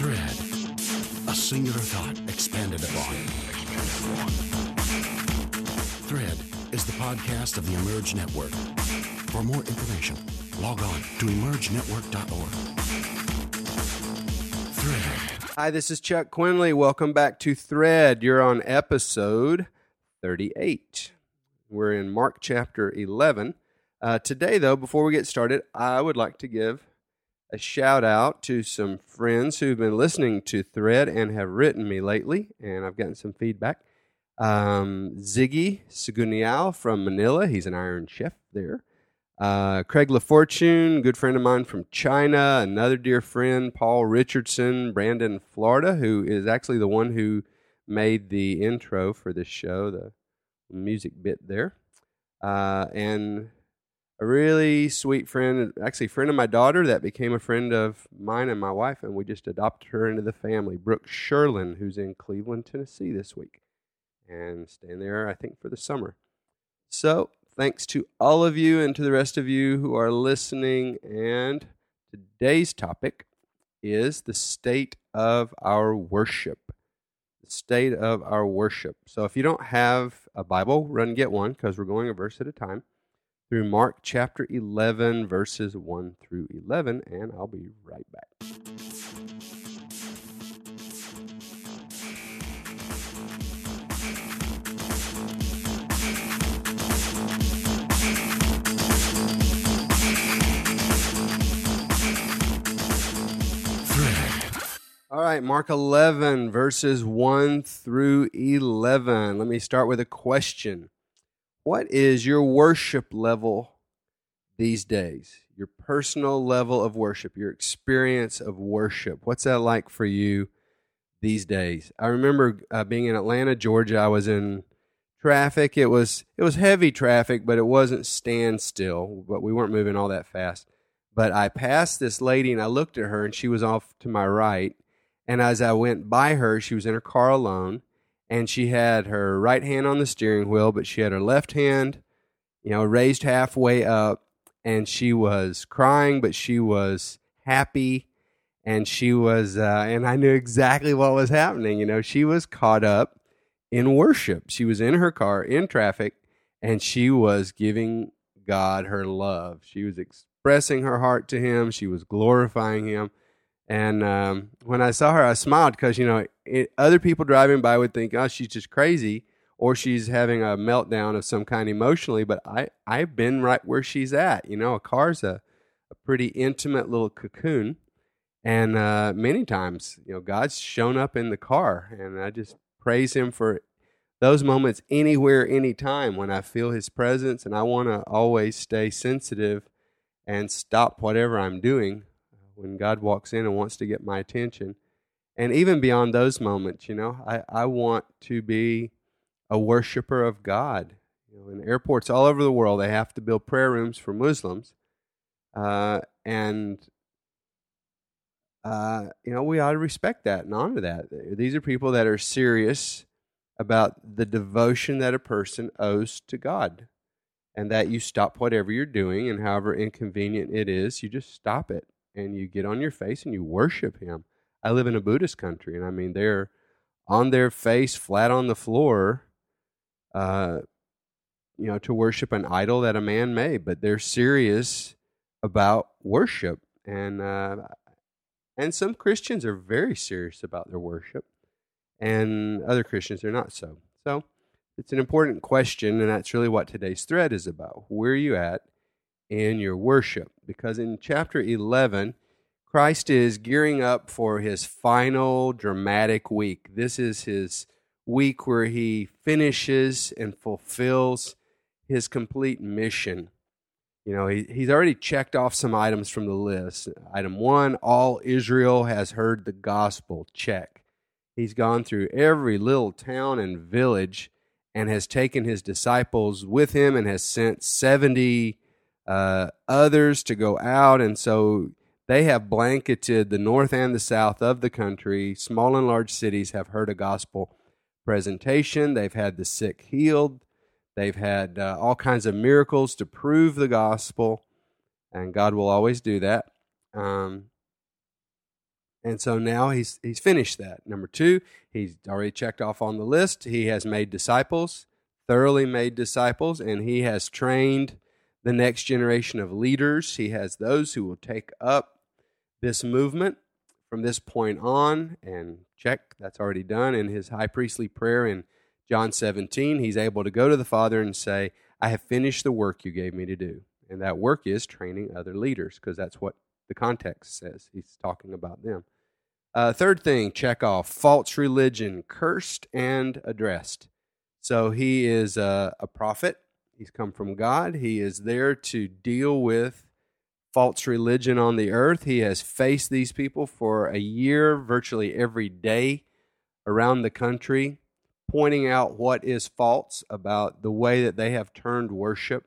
Thread. A singular thought expanded upon. Thread is the podcast of the Emerge Network. For more information, log on to emergenetwork.org. Thread. Hi, this is Chuck Quinley. Welcome back to Thread. You're on episode 38. We're in Mark chapter 11. Uh, today, though, before we get started, I would like to give a shout out to some friends who've been listening to Thread and have written me lately, and I've gotten some feedback. Um, Ziggy Segunial from Manila, he's an Iron Chef there. Uh, Craig LaFortune, good friend of mine from China. Another dear friend, Paul Richardson, Brandon, Florida, who is actually the one who made the intro for this show, the music bit there. Uh, and a really sweet friend, actually, friend of my daughter that became a friend of mine and my wife, and we just adopted her into the family. Brooke Sherlin, who's in Cleveland, Tennessee this week, and staying there, I think, for the summer. So, thanks to all of you and to the rest of you who are listening. And today's topic is the state of our worship. The state of our worship. So, if you don't have a Bible, run and get one because we're going a verse at a time through Mark chapter 11, verses 1 through 11, and I'll be right back. All right, Mark 11, verses 1 through 11. Let me start with a question. What is your worship level these days? Your personal level of worship, your experience of worship. What's that like for you these days? I remember uh, being in Atlanta, Georgia. I was in traffic. It was it was heavy traffic, but it wasn't standstill. But we weren't moving all that fast. But I passed this lady and I looked at her and she was off to my right. And as I went by her, she was in her car alone and she had her right hand on the steering wheel, but she had her left hand, you know, raised halfway up, and she was crying, but she was happy, and she was, uh, and I knew exactly what was happening. You know, she was caught up in worship. She was in her car in traffic, and she was giving God her love. She was expressing her heart to Him. She was glorifying Him. And um, when I saw her, I smiled because you know it, other people driving by would think, "Oh, she's just crazy," or she's having a meltdown of some kind emotionally. But I, I've been right where she's at. You know, a car's a, a pretty intimate little cocoon, and uh, many times, you know, God's shown up in the car, and I just praise Him for those moments anywhere, anytime when I feel His presence, and I want to always stay sensitive and stop whatever I'm doing when God walks in and wants to get my attention. And even beyond those moments, you know, I, I want to be a worshiper of God. You know, in airports all over the world, they have to build prayer rooms for Muslims. Uh, and, uh, you know, we ought to respect that and honor that. These are people that are serious about the devotion that a person owes to God. And that you stop whatever you're doing, and however inconvenient it is, you just stop it and you get on your face and you worship him. I live in a Buddhist country, and I mean, they're on their face, flat on the floor, uh, you know, to worship an idol that a man made, but they're serious about worship. And, uh, and some Christians are very serious about their worship, and other Christians are not so. So it's an important question, and that's really what today's thread is about. Where are you at in your worship? Because in chapter 11, Christ is gearing up for his final dramatic week. This is his week where he finishes and fulfills his complete mission. You know, he, he's already checked off some items from the list. Item one, all Israel has heard the gospel. Check. He's gone through every little town and village and has taken his disciples with him and has sent 70 uh, others to go out. And so they have blanketed the north and the south of the country. Small and large cities have heard a gospel presentation. They've had the sick healed. They've had uh, all kinds of miracles to prove the gospel, and God will always do that. Um, And so now he's he's finished that. Number two, he's already checked off on the list. He has made disciples, thoroughly made disciples, and he has trained the next generation of leaders. He has those who will take up this movement from this point on. And check, that's already done in his high priestly prayer in John 17. He's able to go to the Father and say, I have finished the work you gave me to do. And that work is training other leaders, because that's what the context says. He's talking about them. Uh, third thing, check off false religion, cursed and addressed. So he is a, a prophet. He's come from God. He is there to deal with false religion on the earth. He has faced these people for a year, virtually every day around the country, pointing out what is false about the way that they have turned worship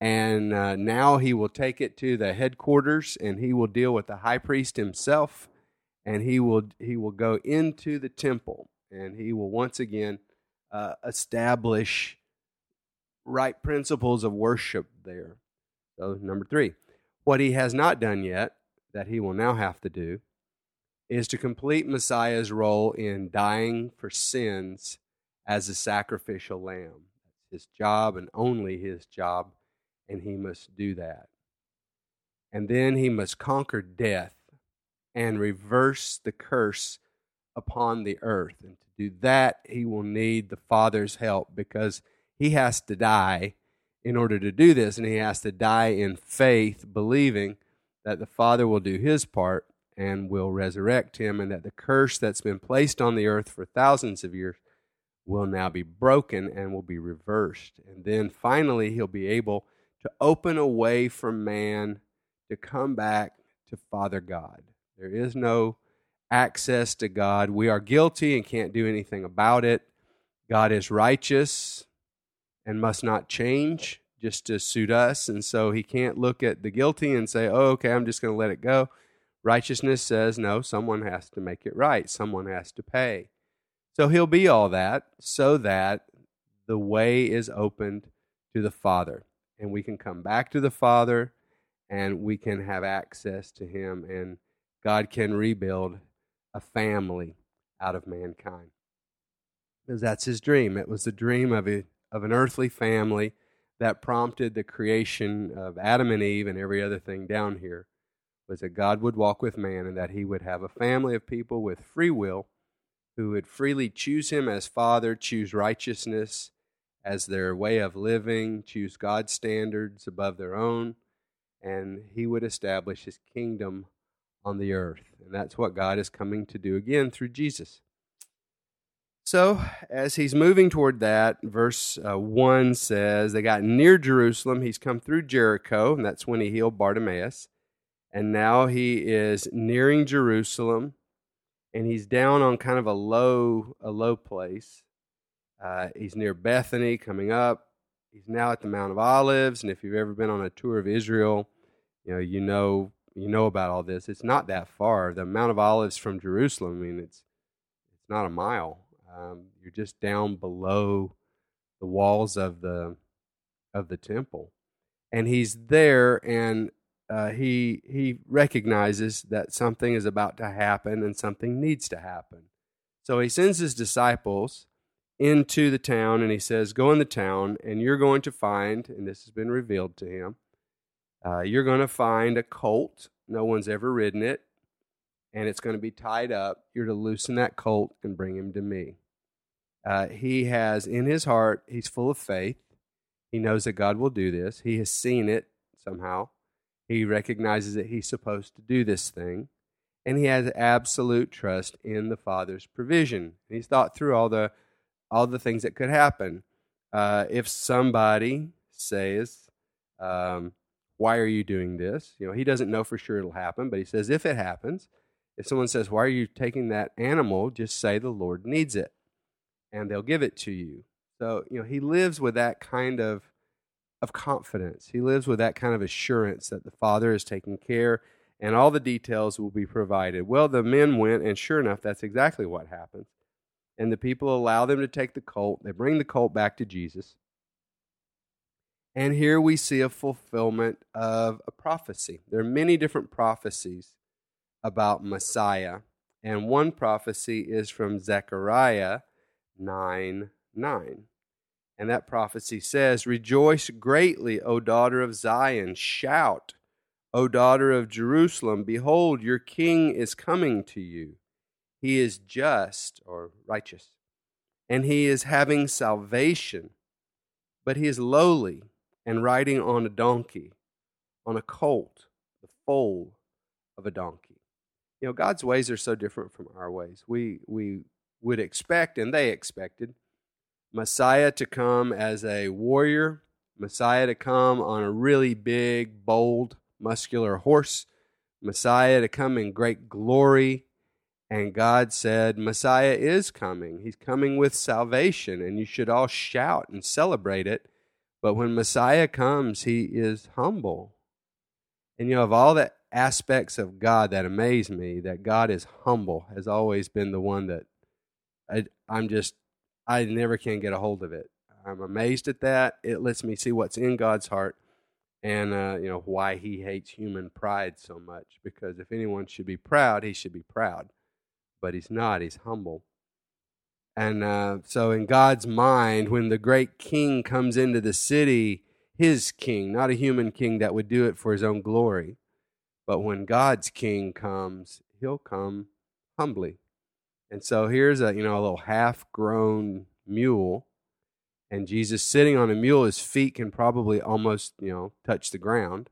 and uh, now he will take it to the headquarters and he will deal with the high priest himself and he will he will go into the temple and he will once again uh, establish right principles of worship there so number three what he has not done yet that he will now have to do is to complete messiah's role in dying for sins as a sacrificial lamb that's his job and only his job and he must do that. And then he must conquer death and reverse the curse upon the earth. And to do that, he will need the Father's help because he has to die in order to do this. And he has to die in faith, believing that the Father will do his part and will resurrect him, and that the curse that's been placed on the earth for thousands of years will now be broken and will be reversed. And then finally, he'll be able to open a way for man to come back to Father God. There is no access to God. We are guilty and can't do anything about it. God is righteous and must not change just to suit us. And so he can't look at the guilty and say, oh, okay, I'm just going to let it go. Righteousness says, no, someone has to make it right, someone has to pay. So he'll be all that so that the way is opened to the Father and we can come back to the Father and we can have access to Him, and God can rebuild a family out of mankind. Because that's His dream. It was the dream of, a, of an earthly family that prompted the creation of Adam and Eve and every other thing down here was that God would walk with man and that he would have a family of people with free will who would freely choose him as father, choose righteousness, as their way of living, choose God's standards above their own, and He would establish His kingdom on the earth. And that's what God is coming to do again through Jesus. So, as he's moving toward that, verse uh, 1 says, They got near Jerusalem. He's come through Jericho, and that's when he healed Bartimaeus. And now he is nearing Jerusalem, and he's down on kind of a low, a low place. Uh, he's near Bethany coming up. He's now at the Mount of Olives, and if you've ever been on a tour of Israel, you know you know you know about all this. It's not that far. The Mount of Olives from Jerusalem. I mean, it's it's not a mile. Um, you're just down below the walls of the of the temple, and he's there, and uh, he he recognizes that something is about to happen, and something needs to happen. So he sends his disciples into the town and he says, Go in the town and you're going to find, and this has been revealed to him, uh, you're going to find a colt. No one's ever ridden it. And it's going to be tied up. You're to loosen that colt and bring him to me. Uh, he has in his heart, he's full of faith. He knows that God will do this. He has seen it somehow. He recognizes that he's supposed to do this thing. And he has absolute trust in the Father's provision. He's thought through all the all the things that could happen. Uh, if somebody says, um, Why are you doing this? You know, he doesn't know for sure it'll happen, but he says, If it happens, if someone says, Why are you taking that animal? just say, The Lord needs it, and they'll give it to you. So, you know, he lives with that kind of, of confidence. He lives with that kind of assurance that the Father is taking care and all the details will be provided. Well, the men went, and sure enough, that's exactly what happens and the people allow them to take the colt. They bring the colt back to Jesus. And here we see a fulfillment of a prophecy. There are many different prophecies about Messiah. And one prophecy is from Zechariah 9 9. And that prophecy says, Rejoice greatly, O daughter of Zion. Shout, O daughter of Jerusalem. Behold, your king is coming to you. He is just or righteous, and he is having salvation, but he is lowly and riding on a donkey, on a colt, the foal of a donkey. You know, God's ways are so different from our ways. We, we would expect, and they expected, Messiah to come as a warrior, Messiah to come on a really big, bold, muscular horse, Messiah to come in great glory. And God said, Messiah is coming. He's coming with salvation, and you should all shout and celebrate it. But when Messiah comes, he is humble. And you know, of all the aspects of God that amaze me, that God is humble has always been the one that I, I'm just, I never can get a hold of it. I'm amazed at that. It lets me see what's in God's heart and, uh, you know, why he hates human pride so much. Because if anyone should be proud, he should be proud. But he's not, he's humble. And uh, so, in God's mind, when the great king comes into the city, his king, not a human king that would do it for his own glory, but when God's king comes, he'll come humbly. And so here's a, you know, a little half-grown mule and Jesus sitting on a mule his feet can probably almost, you know, touch the ground.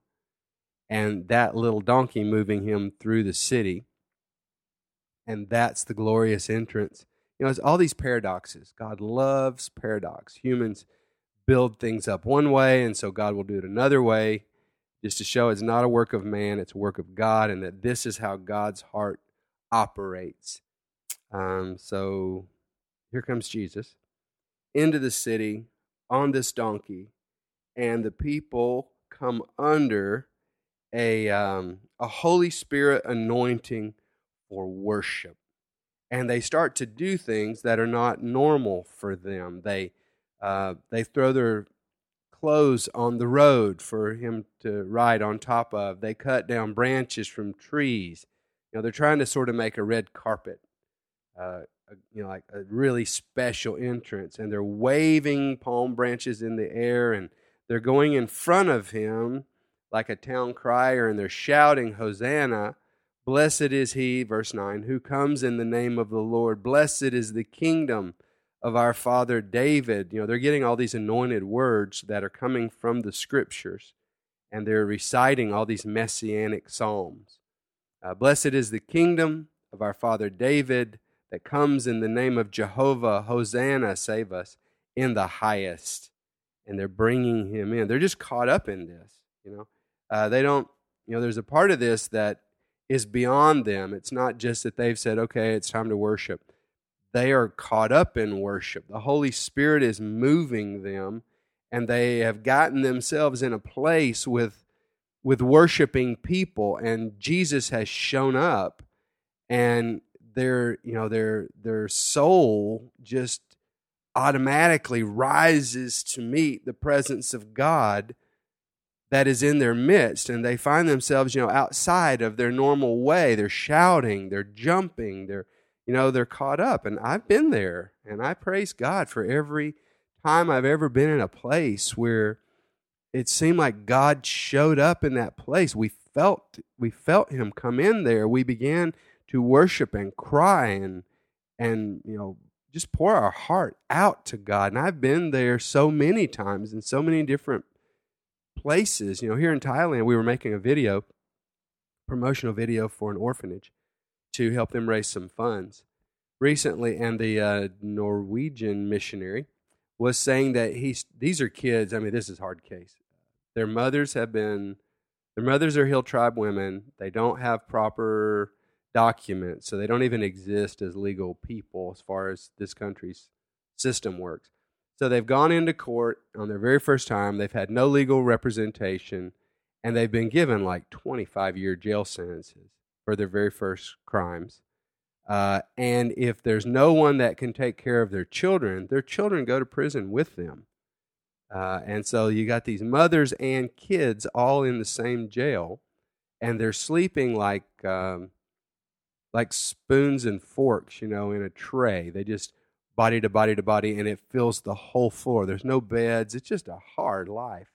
And that little donkey moving him through the city. And that's the glorious entrance. You know, it's all these paradoxes. God loves paradox. Humans build things up one way, and so God will do it another way just to show it's not a work of man, it's a work of God, and that this is how God's heart operates. Um, so here comes Jesus into the city on this donkey, and the people come under a, um, a Holy Spirit anointing for worship. And they start to do things that are not normal for them. They, uh, they throw their clothes on the road for him to ride on top of. They cut down branches from trees. You know, they're trying to sort of make a red carpet, uh, you know, like a really special entrance, and they're waving palm branches in the air, and they're going in front of him like a town crier, and they're shouting, "Hosanna!" Blessed is he, verse 9, who comes in the name of the Lord. Blessed is the kingdom of our father David. You know, they're getting all these anointed words that are coming from the scriptures, and they're reciting all these messianic psalms. Uh, Blessed is the kingdom of our father David that comes in the name of Jehovah. Hosanna, save us in the highest. And they're bringing him in. They're just caught up in this, you know. Uh, they don't, you know, there's a part of this that is beyond them. It's not just that they've said, okay, it's time to worship they are caught up in worship. The Holy Spirit is moving them, and they have gotten themselves in a place with, with worshiping people, and Jesus has shown up, and their, you know, their, their soul just automatically rises to meet the presence of God that is in their midst and they find themselves you know outside of their normal way they're shouting they're jumping they're you know, they're caught up. And I've been there, and I praise God for every time I've ever been in a place where it seemed like God showed up in that place. We felt we felt him come in there. We began to worship and cry and and you know just pour our heart out to God. And I've been there so many times in so many different places. You know, here in Thailand, we were making a video, promotional video for an orphanage to help them raise some funds recently, and the uh, Norwegian missionary was saying that he's these are kids. I mean, this is hard case. Their mothers have been their mothers are hill tribe women. They don't have proper documents, so they don't even exist as legal people as far as this country's system works. So they've gone into court on their very first time. They've had no legal representation, and they've been given like 25 year jail sentences for their very first crimes. Uh, and if there's no one that can take care of their children, their children go to prison with them. Uh, and so you got these mothers and kids all in the same jail, and they're sleeping like um, like spoons and forks, you know, in a tray. They just body to body to body, and it fills the whole floor. There's no beds. It's just a hard life.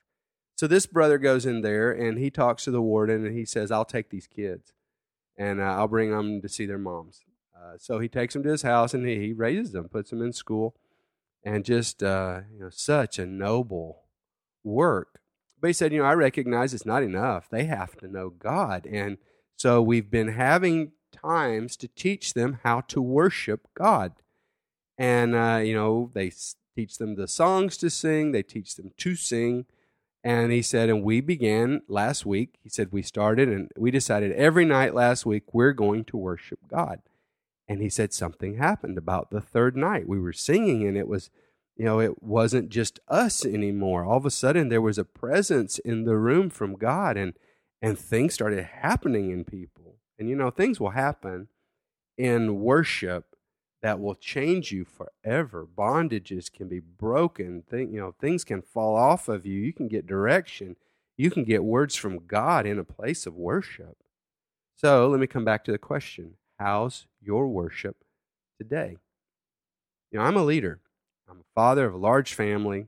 So this brother goes in there and he talks to the warden and he says, I'll take these kids and uh, I'll bring them to see their moms. Uh, so he takes them to his house and he, he raises them, puts them in school, and just, uh, you know, such a noble work. But he said, you know, I recognize it's not enough. They have to know God. And so we've been having times to teach them how to worship God. And, uh, you know, they teach them the songs to sing, they teach them to sing. And he said, and we began last week. He said, we started and we decided every night last week we're going to worship God. And he said, something happened about the third night. We were singing and it was, you know, it wasn't just us anymore. All of a sudden there was a presence in the room from God and, and things started happening in people. And, you know, things will happen in worship that will change you forever. Bondages can be broken. Thing, you know, things can fall off of you. You can get direction. You can get words from God in a place of worship. So let me come back to the question How's your worship today? You know, I'm a leader, I'm a father of a large family.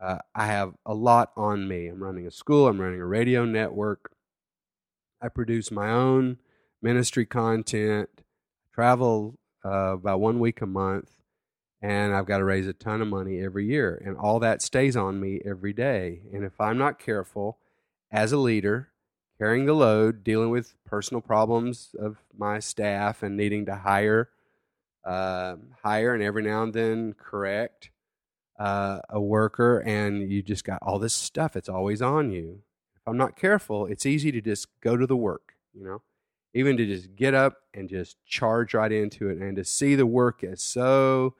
Uh, I have a lot on me. I'm running a school, I'm running a radio network. I produce my own ministry content, travel uh, about one week a month, and I've got to raise a ton of money every year. And all that stays on me every day. And if I'm not careful as a leader, carrying the load, dealing with personal problems of my staff and needing to hire, uh, hire and every now and then correct uh, a worker, and you just got all this stuff. It's always on you. If I'm not careful, it's easy to just go to the work, you know even to just get up and just charge right into it and to see the work as so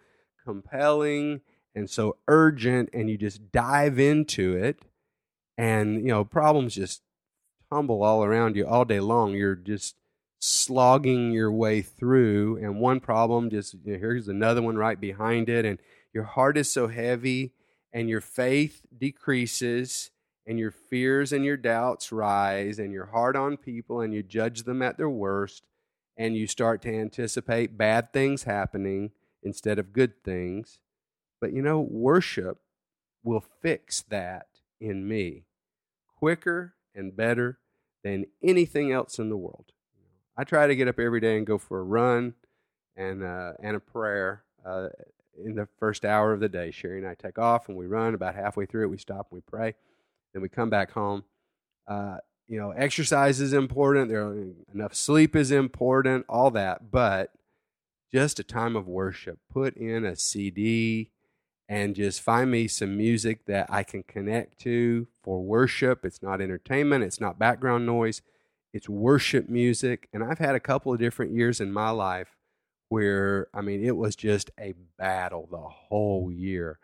compelling and so urgent and you just dive into it and you know problems just tumble all around you all day long. You're just slogging your way through and one problem just you know, here's another one right behind it and your heart is so heavy and your faith decreases and your fears and your doubts rise, and you're hard on people, and you judge them at their worst, and you start to anticipate bad things happening instead of good things. But you know, worship will fix that in me quicker and better than anything else in the world. I try to get up every day and go for a run and uh, and a prayer uh, in the first hour of the day. Sherry and I take off and we run. About halfway through it, we stop and we pray. Then we come back home. Uh, you know, exercise is important. There enough sleep is important. All that, but just a time of worship. Put in a CD and just find me some music that I can connect to for worship. It's not entertainment. It's not background noise. It's worship music. And I've had a couple of different years in my life where, I mean, it was just a battle the whole year.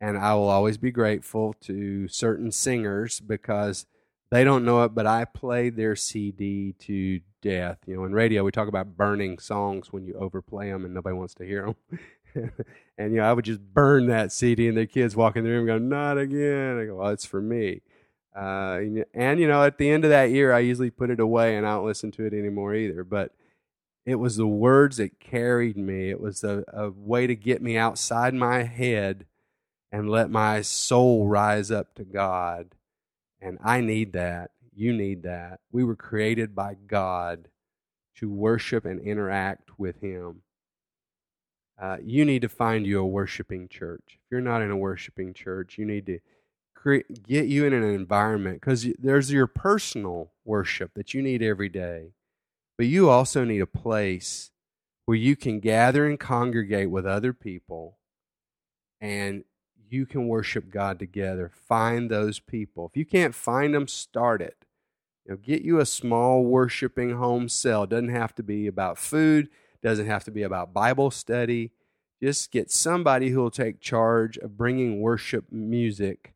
And I will always be grateful to certain singers because they don't know it, but I played their CD to death. You know, in radio, we talk about burning songs when you overplay them and nobody wants to hear them. and, you know, I would just burn that CD and the kids walk in the room go, not again. I go, well, it's for me. Uh, and, you know, at the end of that year, I usually put it away and I don't listen to it anymore either. But it was the words that carried me. It was a, a way to get me outside my head and let my soul rise up to God. And I need that. You need that. We were created by God to worship and interact with Him. Uh, you need to find you a worshiping church. If you're not in a worshiping church, you need to create, get you in an environment because there's your personal worship that you need every day. But you also need a place where you can gather and congregate with other people and you can worship God together. Find those people. If you can't find them, start it. You know, get you a small worshiping home cell. It doesn't have to be about food, doesn't have to be about Bible study. Just get somebody who will take charge of bringing worship music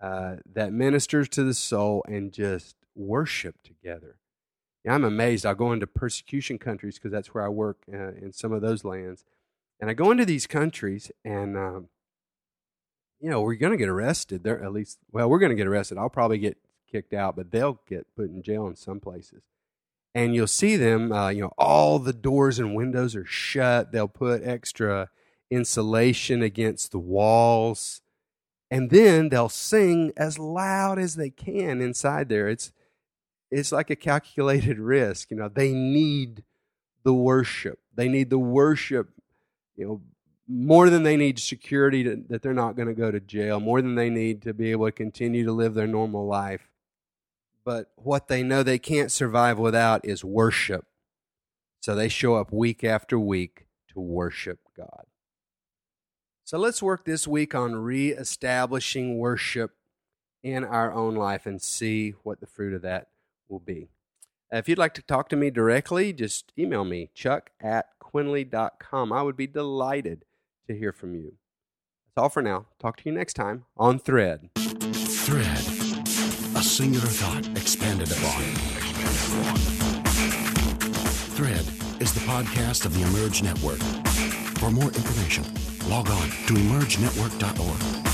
uh, that ministers to the soul and just worship together. Yeah, I'm amazed. I'll go into persecution countries because that's where I work uh, in some of those lands. And I go into these countries and um, you know, we're going to get arrested. They're at least, well, we're going to get arrested. I'll probably get kicked out, but they'll get put in jail in some places. and you'll see them. Uh, you know, all the doors and windows are shut. They'll put extra insulation against the walls, and then they'll sing as loud as they can inside there. It's it's like a calculated risk. You know, they need the worship. They need the worship. You know, more than they need security to, that they're not going to go to jail, more than they need to be able to continue to live their normal life. But what they know they can't survive without is worship. So they show up week after week to worship God. So let's work this week on reestablishing worship in our own life and see what the fruit of that will be. Uh, if you'd like to talk to me directly, just email me, chuck at quinley.com. I would be delighted to hear from you. That's all for now. Talk to you next time on Thread. Thread. A singular thought expanded upon. Thread is the podcast of the Emerge Network. For more information, log on to emergenetwork.org.